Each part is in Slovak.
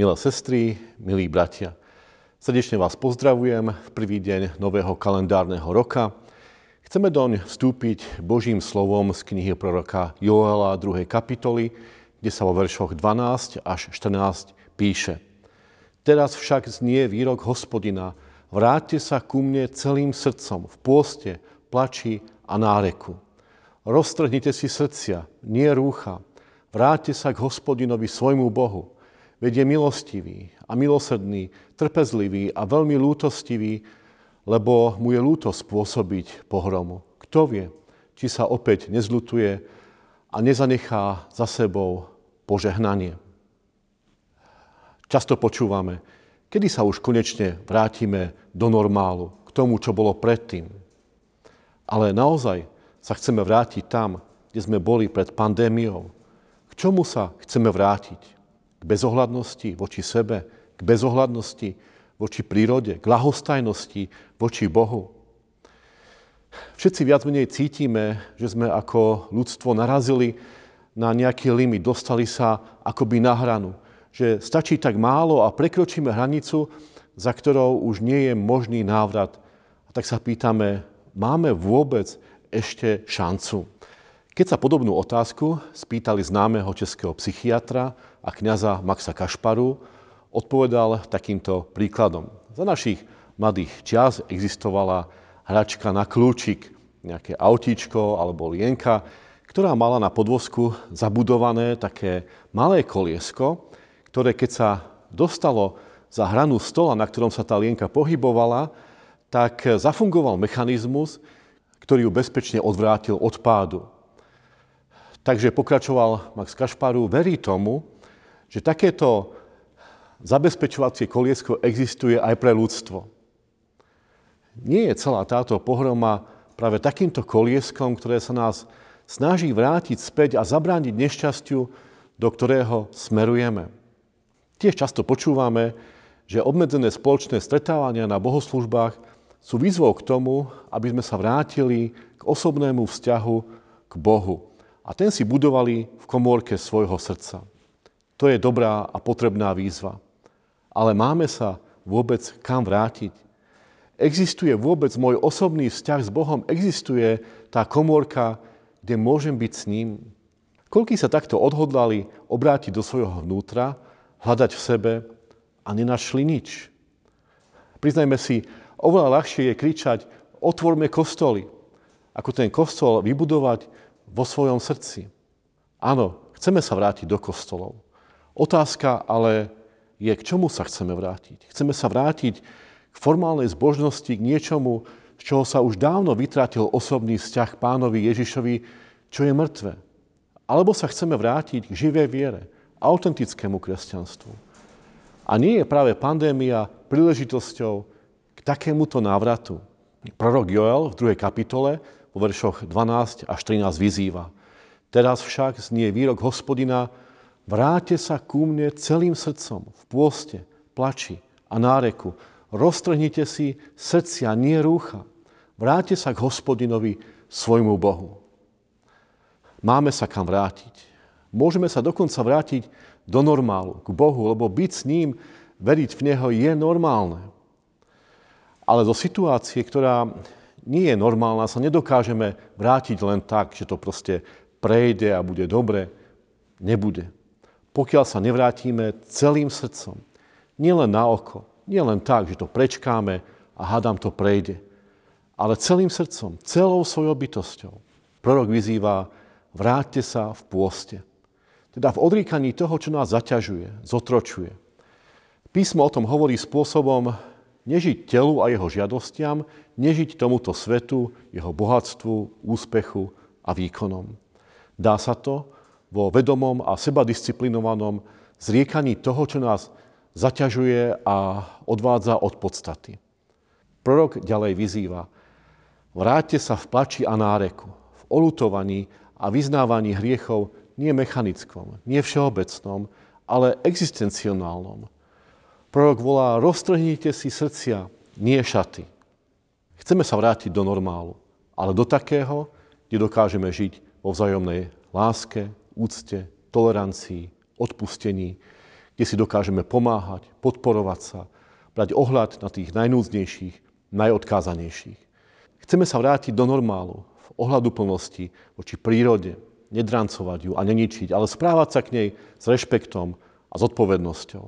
Milé sestry, milí bratia, srdečne vás pozdravujem v prvý deň nového kalendárneho roka. Chceme doň vstúpiť Božím slovom z knihy proroka Joela 2. kapitoly, kde sa vo veršoch 12 až 14 píše. Teraz však znie výrok hospodina, vráťte sa ku mne celým srdcom, v pôste, plači a náreku. Roztrhnite si srdcia, nie rúcha. Vráťte sa k hospodinovi svojmu Bohu, Veď je milostivý a milosrdný, trpezlivý a veľmi lútostivý, lebo mu je lúto spôsobiť pohromu. Kto vie, či sa opäť nezlutuje a nezanechá za sebou požehnanie. Často počúvame, kedy sa už konečne vrátime do normálu, k tomu, čo bolo predtým. Ale naozaj sa chceme vrátiť tam, kde sme boli pred pandémiou. K čomu sa chceme vrátiť? K bezohľadnosti voči sebe, k bezohľadnosti voči prírode, k lahostajnosti voči Bohu. Všetci viac menej cítime, že sme ako ľudstvo narazili na nejaký limit, dostali sa akoby na hranu, že stačí tak málo a prekročíme hranicu, za ktorou už nie je možný návrat. A tak sa pýtame, máme vôbec ešte šancu? Keď sa podobnú otázku spýtali známeho českého psychiatra, a kniaza Maxa Kašparu odpovedal takýmto príkladom. Za našich mladých čias existovala hračka na kľúčik, nejaké autíčko alebo lienka, ktorá mala na podvozku zabudované také malé koliesko, ktoré keď sa dostalo za hranu stola, na ktorom sa tá lienka pohybovala, tak zafungoval mechanizmus, ktorý ju bezpečne odvrátil od pádu. Takže pokračoval Max Kašparu, verí tomu, že takéto zabezpečovacie koliesko existuje aj pre ľudstvo. Nie je celá táto pohroma práve takýmto kolieskom, ktoré sa nás snaží vrátiť späť a zabrániť nešťastiu, do ktorého smerujeme. Tiež často počúvame, že obmedzené spoločné stretávania na bohoslužbách sú výzvou k tomu, aby sme sa vrátili k osobnému vzťahu k Bohu. A ten si budovali v komórke svojho srdca. To je dobrá a potrebná výzva. Ale máme sa vôbec kam vrátiť? Existuje vôbec môj osobný vzťah s Bohom? Existuje tá komórka, kde môžem byť s ním? Koľký sa takto odhodlali obrátiť do svojho vnútra, hľadať v sebe a nenašli nič? Priznajme si, oveľa ľahšie je kričať, otvorme kostoly, ako ten kostol vybudovať vo svojom srdci. Áno, chceme sa vrátiť do kostolov. Otázka ale je, k čomu sa chceme vrátiť. Chceme sa vrátiť k formálnej zbožnosti, k niečomu, z čoho sa už dávno vytratil osobný vzťah pánovi Ježišovi, čo je mŕtve. Alebo sa chceme vrátiť k živej viere, autentickému kresťanstvu. A nie je práve pandémia príležitosťou k takémuto návratu. Prorok Joel v 2. kapitole vo veršoch 12 až 13 vyzýva. Teraz však znie výrok hospodina, Vráte sa ku mne celým srdcom, v pôste, plači a náreku. Roztrhnite si srdcia, nie rúcha. Vráte sa k hospodinovi, svojmu Bohu. Máme sa kam vrátiť. Môžeme sa dokonca vrátiť do normálu, k Bohu, lebo byť s ním, veriť v Neho je normálne. Ale do situácie, ktorá nie je normálna, sa nedokážeme vrátiť len tak, že to proste prejde a bude dobre. Nebude pokiaľ sa nevrátime celým srdcom. Nielen na oko, nielen tak, že to prečkáme a hádam to prejde, ale celým srdcom, celou svojou bytosťou. Prorok vyzýva, vráťte sa v pôste. Teda v odríkaní toho, čo nás zaťažuje, zotročuje. Písmo o tom hovorí spôsobom nežiť telu a jeho žiadostiam, nežiť tomuto svetu, jeho bohatstvu, úspechu a výkonom. Dá sa to, vo vedomom a sebadisciplinovanom zriekaní toho, čo nás zaťažuje a odvádza od podstaty. Prorok ďalej vyzýva, vráťte sa v plači a náreku, v olutovaní a vyznávaní hriechov nie mechanickom, nie všeobecnom, ale existencionálnom. Prorok volá, roztrhnite si srdcia, nie šaty. Chceme sa vrátiť do normálu, ale do takého, kde dokážeme žiť vo vzájomnej láske, úcte, tolerancii, odpustení, kde si dokážeme pomáhať, podporovať sa, brať ohľad na tých najnúdznejších, najodkázanejších. Chceme sa vrátiť do normálu, v ohľadu plnosti, voči prírode, nedrancovať ju a neničiť, ale správať sa k nej s rešpektom a zodpovednosťou.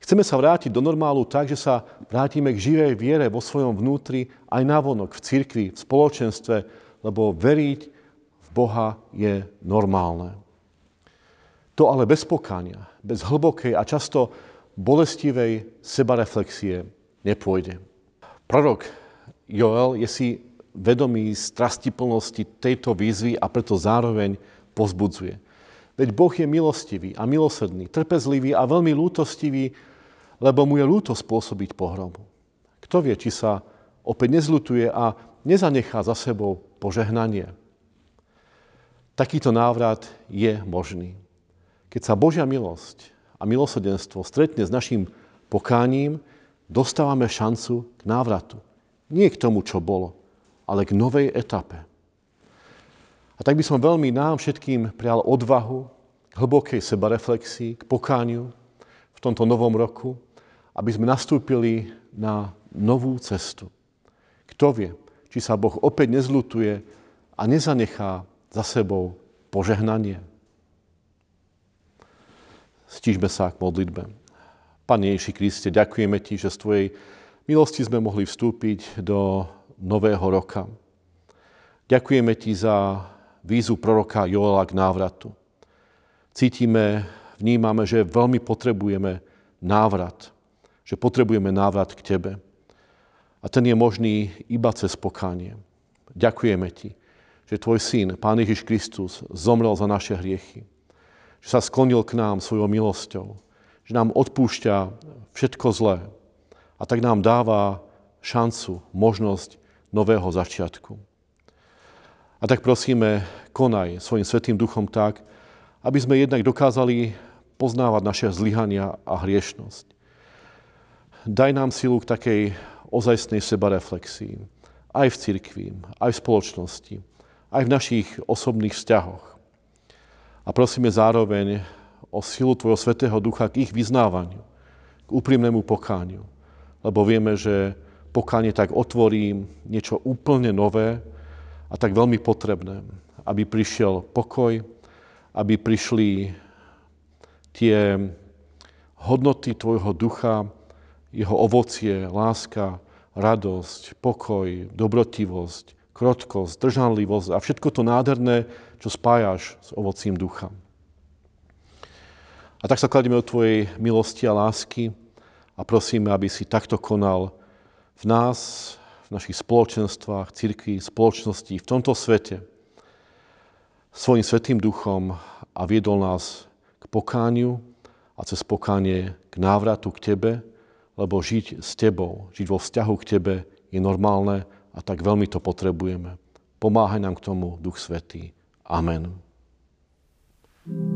Chceme sa vrátiť do normálu tak, že sa vrátime k živej viere vo svojom vnútri aj navonok, v cirkvi, v spoločenstve, lebo veriť v Boha je normálne. To ale bez pokánia, bez hlbokej a často bolestivej sebareflexie nepôjde. Prorok Joel je si vedomý strastiplnosti tejto výzvy a preto zároveň pozbudzuje. Veď Boh je milostivý a milosrdný, trpezlivý a veľmi lútostivý, lebo mu je lúto spôsobiť pohromu. Kto vie, či sa opäť nezlutuje a nezanechá za sebou požehnanie. Takýto návrat je možný. Keď sa Božia milosť a milosrdenstvo stretne s našim pokáním, dostávame šancu k návratu. Nie k tomu, čo bolo, ale k novej etape. A tak by som veľmi nám všetkým prial odvahu, k hlbokej sebareflexii, k pokániu v tomto novom roku, aby sme nastúpili na novú cestu. Kto vie, či sa Boh opäť nezlutuje a nezanechá za sebou požehnanie. Stížme sa k modlitbe. Pane Ježiši Kriste, ďakujeme Ti, že z Tvojej milosti sme mohli vstúpiť do nového roka. Ďakujeme Ti za vízu proroka Joela k návratu. Cítime, vnímame, že veľmi potrebujeme návrat, že potrebujeme návrat k Tebe. A ten je možný iba cez pokánie. Ďakujeme Ti, že Tvoj syn, Pán Ježiš Kristus, zomrel za naše hriechy. Že sa sklonil k nám svojou milosťou. Že nám odpúšťa všetko zlé. A tak nám dáva šancu, možnosť nového začiatku. A tak prosíme, konaj svojim svetým duchom tak, aby sme jednak dokázali poznávať naše zlyhania a hriešnosť. Daj nám silu k takej ozajstnej sebareflexii, aj v cirkvi, aj v spoločnosti, aj v našich osobných vzťahoch. A prosíme zároveň o silu Tvojho Svetého Ducha k ich vyznávaniu, k úprimnému pokániu, lebo vieme, že pokánie tak otvorí niečo úplne nové a tak veľmi potrebné, aby prišiel pokoj, aby prišli tie hodnoty tvojho ducha, jeho ovocie, láska, radosť, pokoj, dobrotivosť, krotkosť, držanlivosť a všetko to nádherné, čo spájaš s ovocím ducha. A tak sa kladieme o Tvojej milosti a lásky a prosíme, aby si takto konal v nás, v našich spoločenstvách, cirkvi, spoločnosti, v tomto svete svojim svetým duchom a viedol nás k pokániu a cez pokánie k návratu k Tebe, lebo žiť s Tebou, žiť vo vzťahu k Tebe je normálne a tak veľmi to potrebujeme. Pomáhaj nám k tomu, Duch Svetý. Amen. thank you